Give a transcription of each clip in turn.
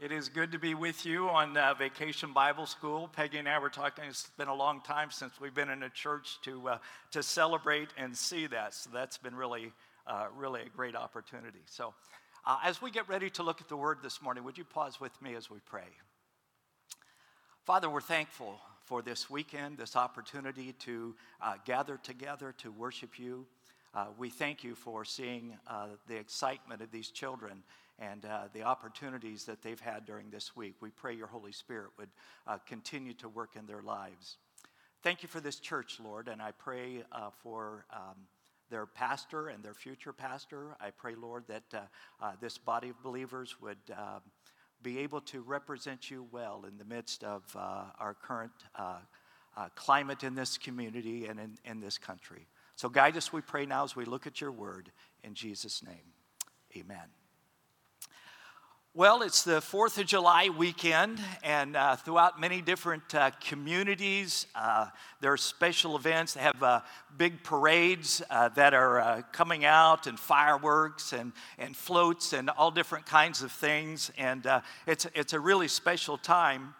It is good to be with you on uh, Vacation Bible School. Peggy and I were talking, it's been a long time since we've been in a church to, uh, to celebrate and see that. So that's been really, uh, really a great opportunity. So uh, as we get ready to look at the word this morning, would you pause with me as we pray? Father, we're thankful for this weekend, this opportunity to uh, gather together to worship you. Uh, we thank you for seeing the excitement of these children and uh, the opportunities that they've had during this week. We pray your Holy Spirit would uh, continue to work in their lives. Thank you for this church, Lord, and I pray uh, for um, their pastor and their future pastor. I pray, Lord, that uh, uh, this body of believers would um, be able to represent you well in the midst of uh, our current climate in this community and in, in this country. So guide us, we pray now, as we look at your word. In Jesus' name, amen. Well, it's the 4th of July weekend, and uh, throughout many different uh, communities, uh, there are special events. They have uh, big parades uh, that are uh, coming out, and fireworks, and, and floats, and all different kinds of things. And it's, it's a really special time.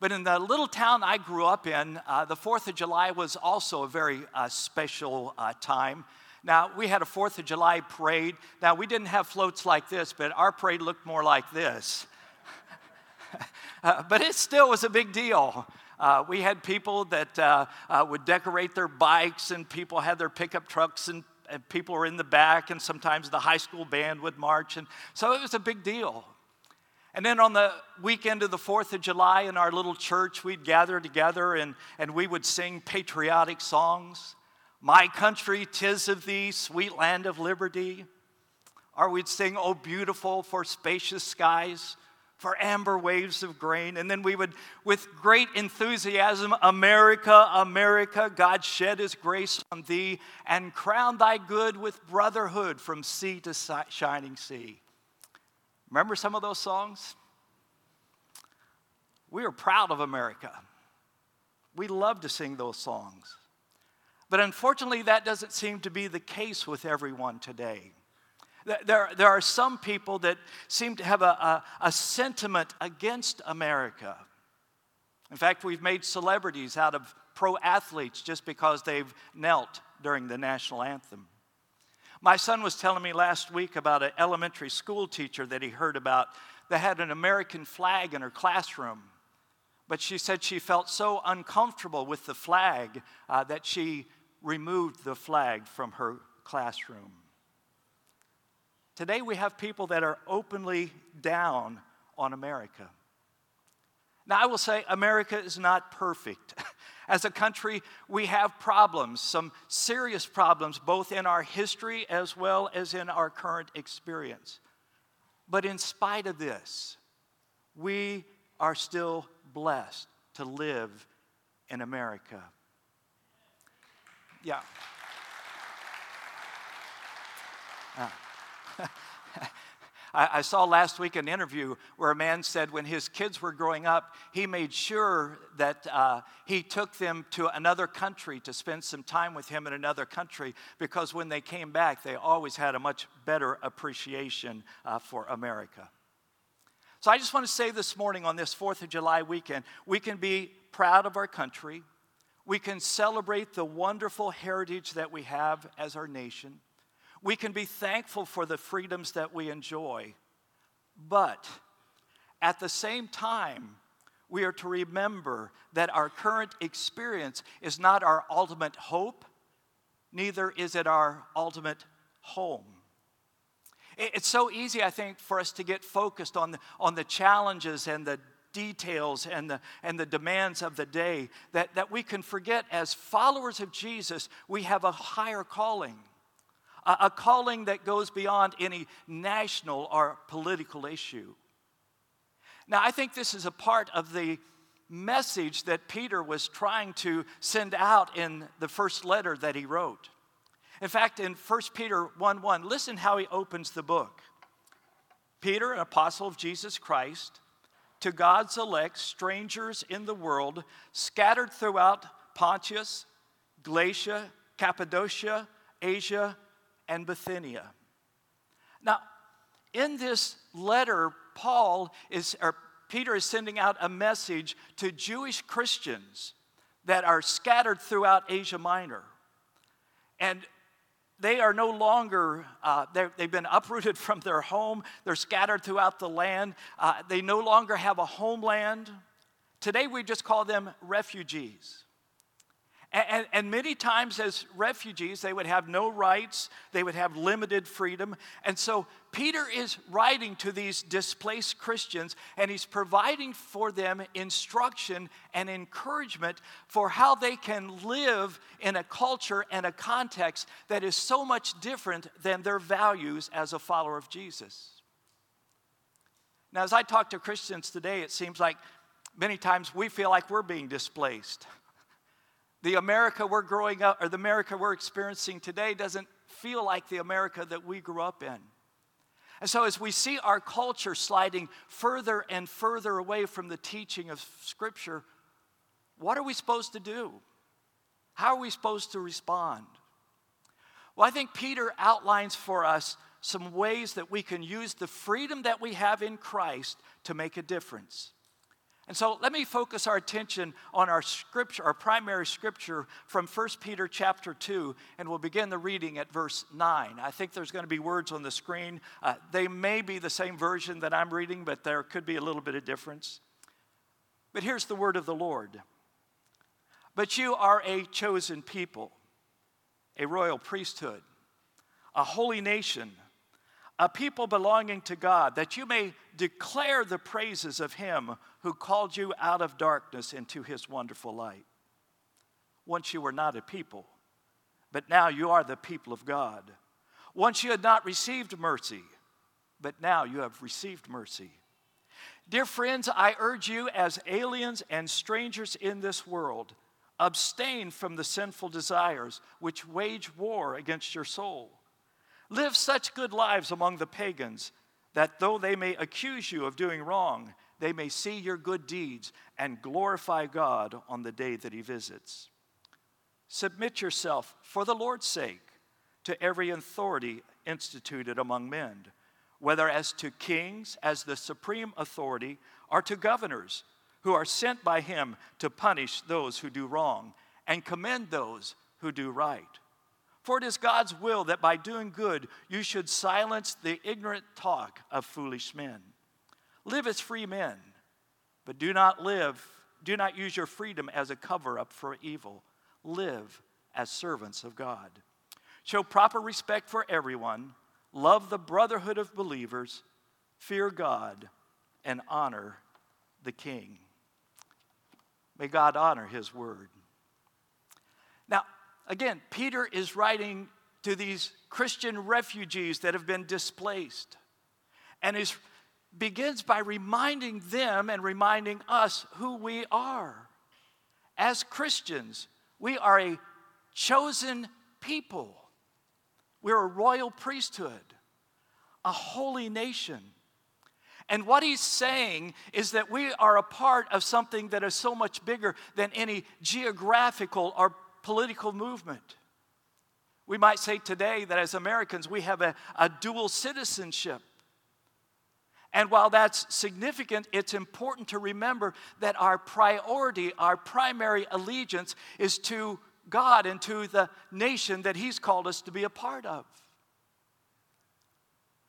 But in the little town I grew up in, the 4th of July was also a very special time. Now, we had a Fourth of July parade. Now, we didn't have floats like this, but our parade looked more like this. uh, but it still was a big deal. Uh, we had people that uh, uh, would decorate their bikes, and people had their pickup trucks, and, and people were in the back, and sometimes the high school band would march. And so it was a big deal. And then on the weekend of the 4th of July in our little church, we'd gather together and, and we would sing patriotic songs. My country, tis of thee, sweet land of liberty. Or we'd sing, Oh, beautiful for spacious skies, for amber waves of grain. And then we would, with great enthusiasm, America, America, God shed his grace on thee and crown thy good with brotherhood from sea to shining sea. Remember some of those songs? We are proud of America. We love to sing those songs. But unfortunately, that doesn't seem to be the case with everyone today. There, there are some people that seem to have a, a, a sentiment against America. In fact, we've made celebrities out of pro athletes just because they've knelt during the national anthem. My son was telling me last week about an elementary school teacher that he heard about that had an American flag in her classroom. But she said she felt so uncomfortable with the flag uh, that she removed the flag from her classroom. Today, we have people that are openly down on America. Now, I will say America is not perfect. As a country, we have problems, some serious problems, both in our history as well as in our current experience. But in spite of this, we are still blessed to live in America. Yeah. Uh. I, saw last week an interview where a man said when his kids were growing up, he made sure that uh, he took them to another country to spend some time with him in another country because when they came back, they always had a much better appreciation uh, for America. So I just want to say this morning on this 4th of July weekend, we can be proud of our country we can celebrate the wonderful heritage that we have as our nation. We can be thankful for the freedoms that we enjoy. But at the same time, we are to remember that our current experience is not our ultimate hope, neither is it our ultimate home. It's so easy, I think, for us to get focused on the, on the challenges and the details and the, and the demands of the day that, that we can forget as followers of Jesus, we have a higher calling, a, a calling that goes beyond any national or political issue. Now, I think this is a part of the message that Peter was trying to send out in the first letter that he wrote. In fact, in 1 Peter 1 1, listen how he opens the book. Peter, an apostle of Jesus Christ, to God's elect, strangers in the world, scattered throughout Pontus, Galatia, Cappadocia, Asia, and Bithynia. Now, in this letter, Paul is, or Peter is sending out a message to Jewish Christians that are scattered throughout Asia Minor. And they are no longer, uh, they've been uprooted from their home, they're scattered throughout the land, uh, they no longer have a homeland. Today we just call them refugees. And, and, many times, as refugees, they would have no rights, they would have limited freedom. And so, Peter is writing to these displaced Christians, and he's providing for them instruction and encouragement for how they can live in a culture and a context that is so much different than their values as a follower of Jesus. Now, as I talk to Christians today, it seems like many times we feel like we're being displaced. The America we're growing up, or the America we're experiencing today, doesn't feel like the America that we grew up in. And so, as we see our culture sliding further and further away from the teaching of Scripture, what are we supposed to do? How are we supposed to respond? Well, I think Peter outlines for us some ways that we can use the freedom that we have in Christ to make a difference. And so let me focus our attention on our scripture, our primary scripture from 1 Peter chapter 2, and we'll begin the reading at verse 9. I think there's going to be words on the screen. Uh, they may be the same version that I'm reading, but there could be a little bit of difference. But here's the word of the Lord. But you are a chosen people, a royal priesthood, a holy nation a people belonging to God, that you may declare the praises of him who called you out of darkness into his wonderful light. Once you were not a people, but now you are the people of God. Once you had not received mercy, but now you have received mercy. Dear friends, I urge you as aliens and strangers in this world, abstain from the sinful desires which wage war against your soul. Live such good lives among the pagans that though they may accuse you of doing wrong, they may see your good deeds and glorify God on the day that He visits. Submit yourself for the Lord's sake to every authority instituted among men, whether as to kings, as the supreme authority, or to governors who are sent by Him to punish those who do wrong and commend those who do right. For it is God's will that by doing good you should silence the ignorant talk of foolish men. Live as free men, but do not live, do not use your freedom as a cover up for evil. Live as servants of God. Show proper respect for everyone, love the brotherhood of believers, fear God, and honor the king. May God honor his word. Again, Peter is writing to these Christian refugees that have been displaced. And is begins by reminding them and reminding us who we are. As Christians, we are a chosen people. We're a royal priesthood, a holy nation. And what he's saying is that we are a part of something that is so much bigger than any geographical or political movement. We might say today that as Americans, we have a, a dual citizenship. And while that's significant, it's important to remember that our priority, our primary allegiance is to God and to the nation that He's called us to be a part of.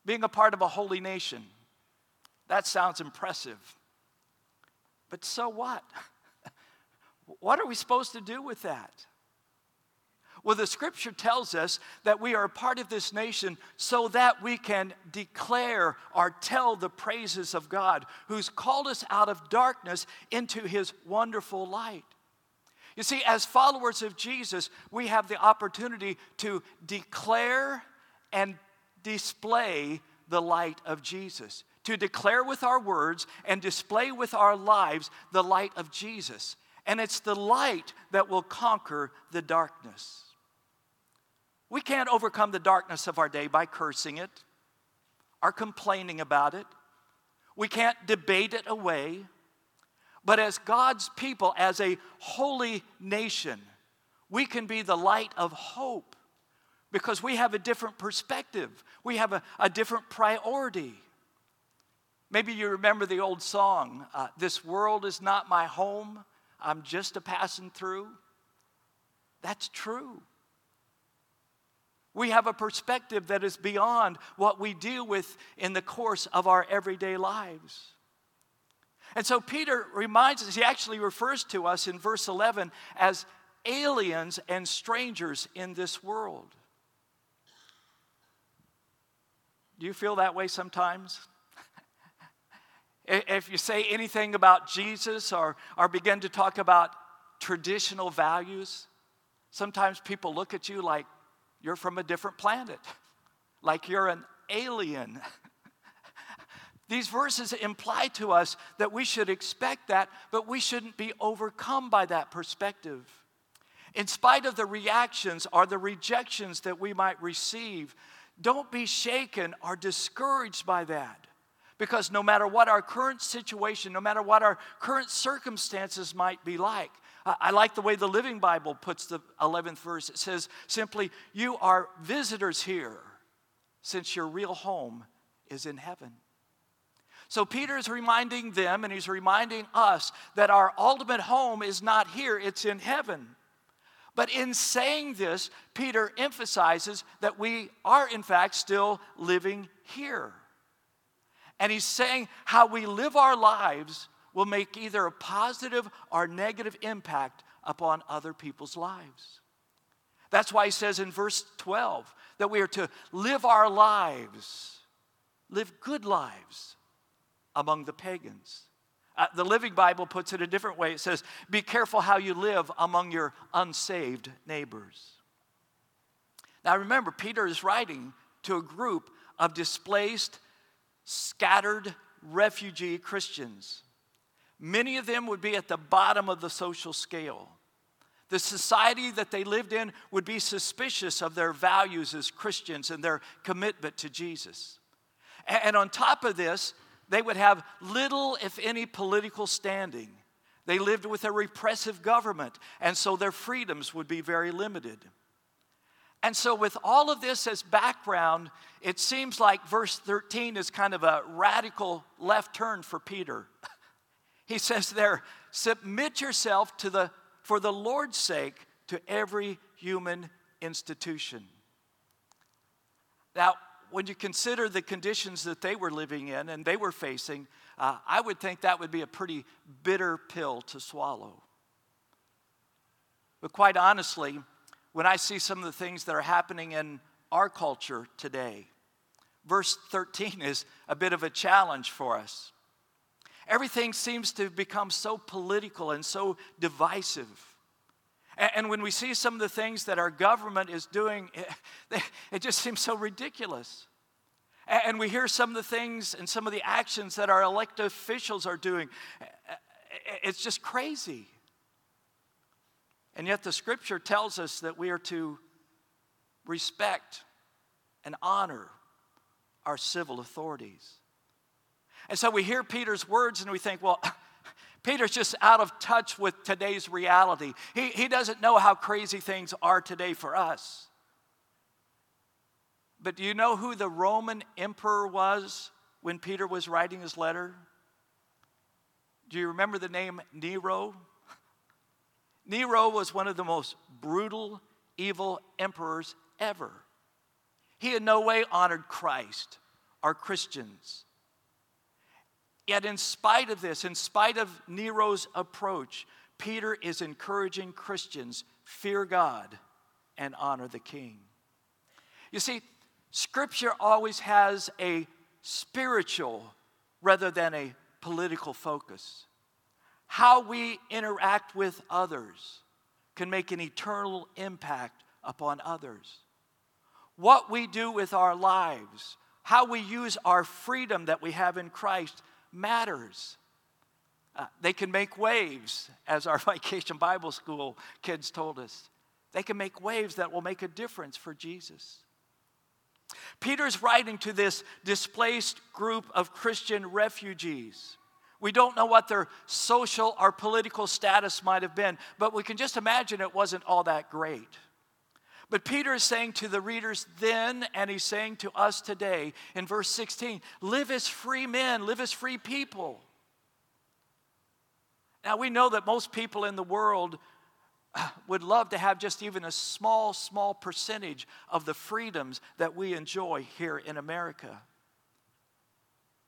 Being a part of a holy nation, that sounds impressive. But so what? what are we supposed to do with that? Well, the scripture tells us that we are a part of this nation so that we can declare or tell the praises of God who's called us out of darkness into his wonderful light. You see, as followers of Jesus, we have the opportunity to declare and display the light of Jesus, to declare with our words and display with our lives the light of Jesus. And it's the light that will conquer the darkness. We can't overcome the darkness of our day by cursing it or complaining about it. We can't debate it away. But as God's people, as a holy nation, we can be the light of hope because we have a different perspective, we have a, a different priority. Maybe you remember the old song, uh, This world is not my home, I'm just a passing through. That's true. We have a perspective that is beyond what we deal with in the course of our everyday lives. And so Peter reminds us, he actually refers to us in verse 11 as aliens and strangers in this world. Do you feel that way sometimes? if you say anything about Jesus or, or begin to talk about traditional values, sometimes people look at you like you're from a different planet, like you're an alien. These verses imply to us that we should expect that, but we shouldn't be overcome by that perspective. In spite of the reactions or the rejections that we might receive, don't be shaken or discouraged by that. Because no matter what our current situation, no matter what our current circumstances might be like, I like the way the Living Bible puts the 11th verse. It says simply, You are visitors here, since your real home is in heaven. So Peter is reminding them and he's reminding us that our ultimate home is not here, it's in heaven. But in saying this, Peter emphasizes that we are, in fact, still living here. And he's saying how we live our lives will make either a positive or negative impact upon other people's lives. That's why he says in verse 12 that we are to live our lives, live good lives among the pagans. Uh, the Living Bible puts it a different way. It says, Be careful how you live among your unsaved neighbors. Now remember, Peter is writing to a group of displaced, scattered refugee Christians. Many of them would be at the bottom of the social scale. The society that they lived in would be suspicious of their values as Christians and their commitment to Jesus. And on top of this, they would have little, if any, political standing. They lived with a repressive government, and so their freedoms would be very limited. And so, with all of this as background, it seems like verse 13 is kind of a radical left turn for Peter. He says there, submit yourself to the, for the Lord's sake to every human institution. Now, when you consider the conditions that they were living in and they were facing, uh, I would think that would be a pretty bitter pill to swallow. But quite honestly, when I see some of the things that are happening in our culture today, verse 13 is a bit of a challenge for us. Everything seems to become so political and so divisive. And when we see some of the things that our government is doing, it just seems so ridiculous. And we hear some of the things and some of the actions that our elected officials are doing. It's just crazy. And yet the scripture tells us that we are to respect and honor our civil authorities. And so we hear Peter's words and we think, well, Peter's just out of touch with today's reality. He, he doesn't know how crazy things are today for us. But do you know who the Roman emperor was when Peter was writing his letter? Do you remember the name Nero? Nero was one of the most brutal, evil emperors ever. He in no way honored Christ or Christians. Yet, in spite of this, in spite of Nero's approach, Peter is encouraging Christians fear God and honor the king. You see, Scripture always has a spiritual rather than a political focus. How we interact with others can make an eternal impact upon others. What we do with our lives, how we use our freedom that we have in Christ matters. Uh, they can make waves, as our vacation Bible school kids told us. They can make waves that will make a difference for Jesus. Peter's writing to this displaced group of Christian refugees. We don't know what their social or political status might have been, but we can just imagine it wasn't all that great. But Peter is saying to the readers then, and he's saying to us today in verse 16 live as free men, live as free people. Now, we know that most people in the world uh, would love to have just even a small, small percentage of the freedoms that we enjoy here in America.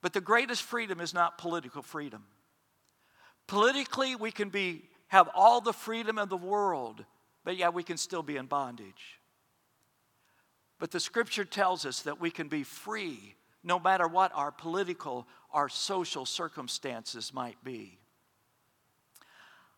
But the greatest freedom is not political freedom. Politically, we can be, have all the freedom in the world, but yet we can still be in bondage. But the scripture tells us that we can be free no matter what our political, our social circumstances might be.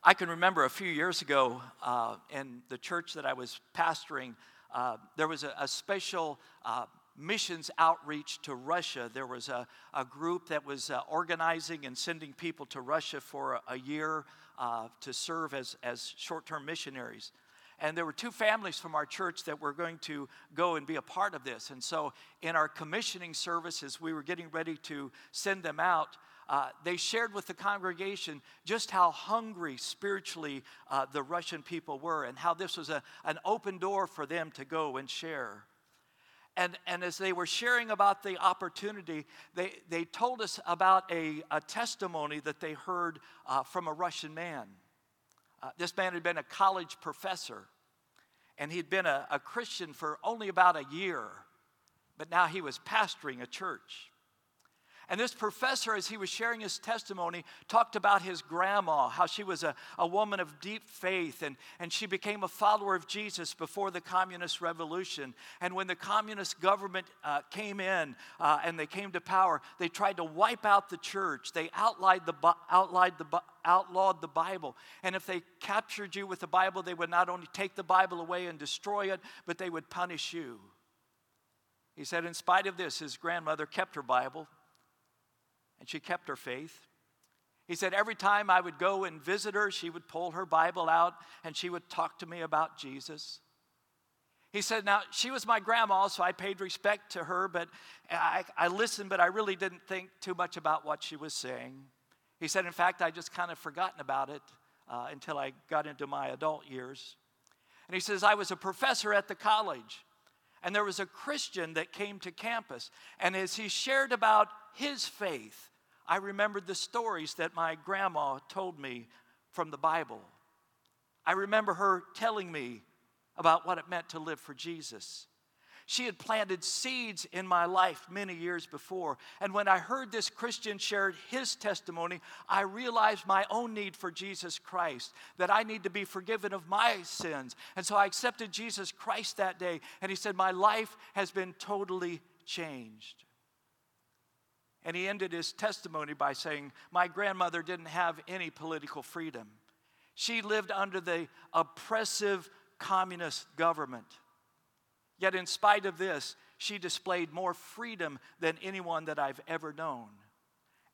I can remember a few years ago uh, in the church that I was pastoring, uh, there was a, a special uh, missions outreach to Russia. There was a, a group that was uh, organizing and sending people to Russia for a, a year uh, to serve as, as short term missionaries. And there were two families from our church that were going to go and be a part of this. And so, in our commissioning services, we were getting ready to send them out uh, they shared with the congregation just how hungry spiritually uh, the Russian people were and how this was a, an open door for them to go and share. And, and as they were sharing about the opportunity, they, they told us about a, a testimony that they heard uh, from a Russian man. Uh, this man had been a college professor, and he'd been a, a Christian for only about a year, but now he was pastoring a church. And this professor, as he was sharing his testimony, talked about his grandma, how she was a, a woman of deep faith, and, and she became a follower of Jesus before the communist revolution. And when the communist government uh, came in uh, and they came to power, they tried to wipe out the church. They outlawed the, outlawed the, outlawed the Bible. And if they captured you with the Bible, they would not only take the Bible away and destroy it, but they would punish you. He said, in spite of this, his grandmother kept her Bible and she kept her faith. He said, Every time I would go and visit her, she would pull her Bible out and she would talk to me about Jesus. He said, Now, she was my grandma, so I paid respect to her, but I, I listened, but I really didn't think too much about what she was saying. He said, In fact, I just kind of forgotten about it uh, until I got into my adult years. And he says, I was a professor at the college, and there was a Christian that came to campus. And as he shared about his faith, I remembered the stories that my grandma told me from the Bible. I remember her telling me about what it meant to live for Jesus. She had planted seeds in my life many years before. And when I heard this Christian shared his testimony, I realized my own need for Jesus Christ, that I need to be forgiven of my sins. And so I accepted Jesus Christ that day. And he said, My life has been totally changed. And he ended his testimony by saying, My grandmother didn't have any political freedom. She lived under the oppressive communist government. Yet, in spite of this, she displayed more freedom than anyone that I've ever known.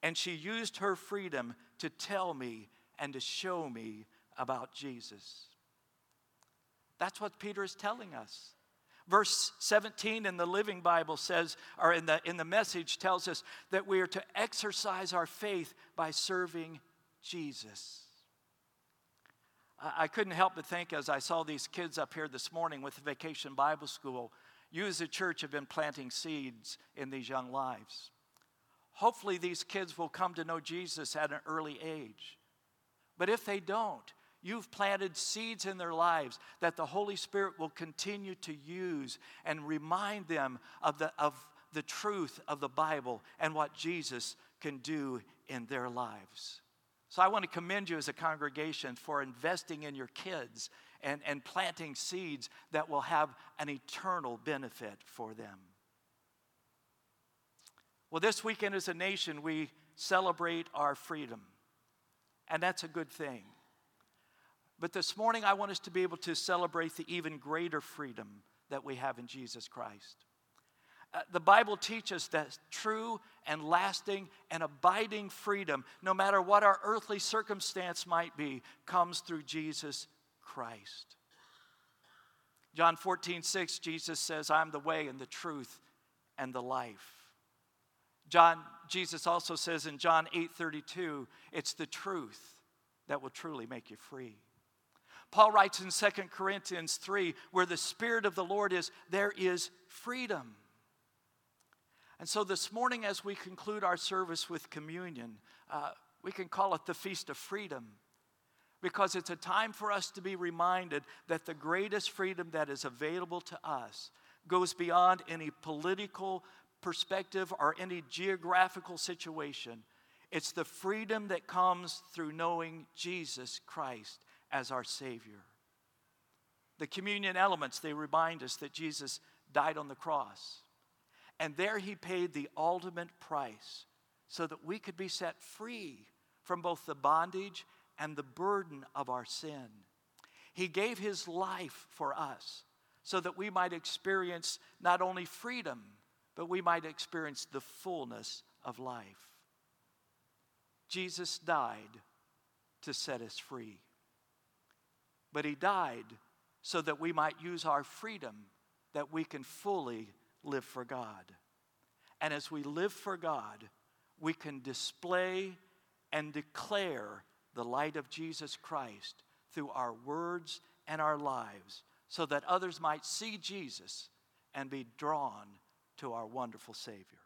And she used her freedom to tell me and to show me about Jesus. That's what Peter is telling us. Verse 17 in the Living Bible says, or in the, in the message tells us that we are to exercise our faith by serving Jesus. I, I couldn't help but think as I saw these kids up here this morning with the Vacation Bible School, you as a church have been planting seeds in these young lives. Hopefully, these kids will come to know Jesus at an early age. But if they don't, You've planted seeds in their lives that the Holy Spirit will continue to use and remind them of the, of the truth of the Bible and what Jesus can do in their lives. So I want to commend you as a congregation for investing in your kids and, and planting seeds that will have an eternal benefit for them. Well, this weekend as a nation, we celebrate our freedom, and that's a good thing. But this morning, I want us to be able to celebrate the even greater freedom that we have in Jesus Christ. Uh, the Bible teaches that true and lasting and abiding freedom, no matter what our earthly circumstance might be, comes through Jesus Christ. John 14, 6, Jesus says, I'm the way and the truth and the life. John, Jesus also says in John 8, 32, it's the truth that will truly make you free. Paul writes in 2 Corinthians 3 where the Spirit of the Lord is, there is freedom. And so this morning, as we conclude our service with communion, uh, we can call it the Feast of Freedom because it's a time for us to be reminded that the greatest freedom that is available to us goes beyond any political perspective or any geographical situation. It's the freedom that comes through knowing Jesus Christ as our Savior. The communion elements, they remind us that Jesus died on the cross. And there he paid the ultimate price so that we could be set free from both the bondage and the burden of our sin. He gave his life for us so that we might experience not only freedom, but we might experience the fullness of life. Jesus died to set us free. But he died so that we might use our freedom that we can fully live for God. And as we live for God, we can display and declare the light of Jesus Christ through our words and our lives so that others might see Jesus and be drawn to our wonderful Savior.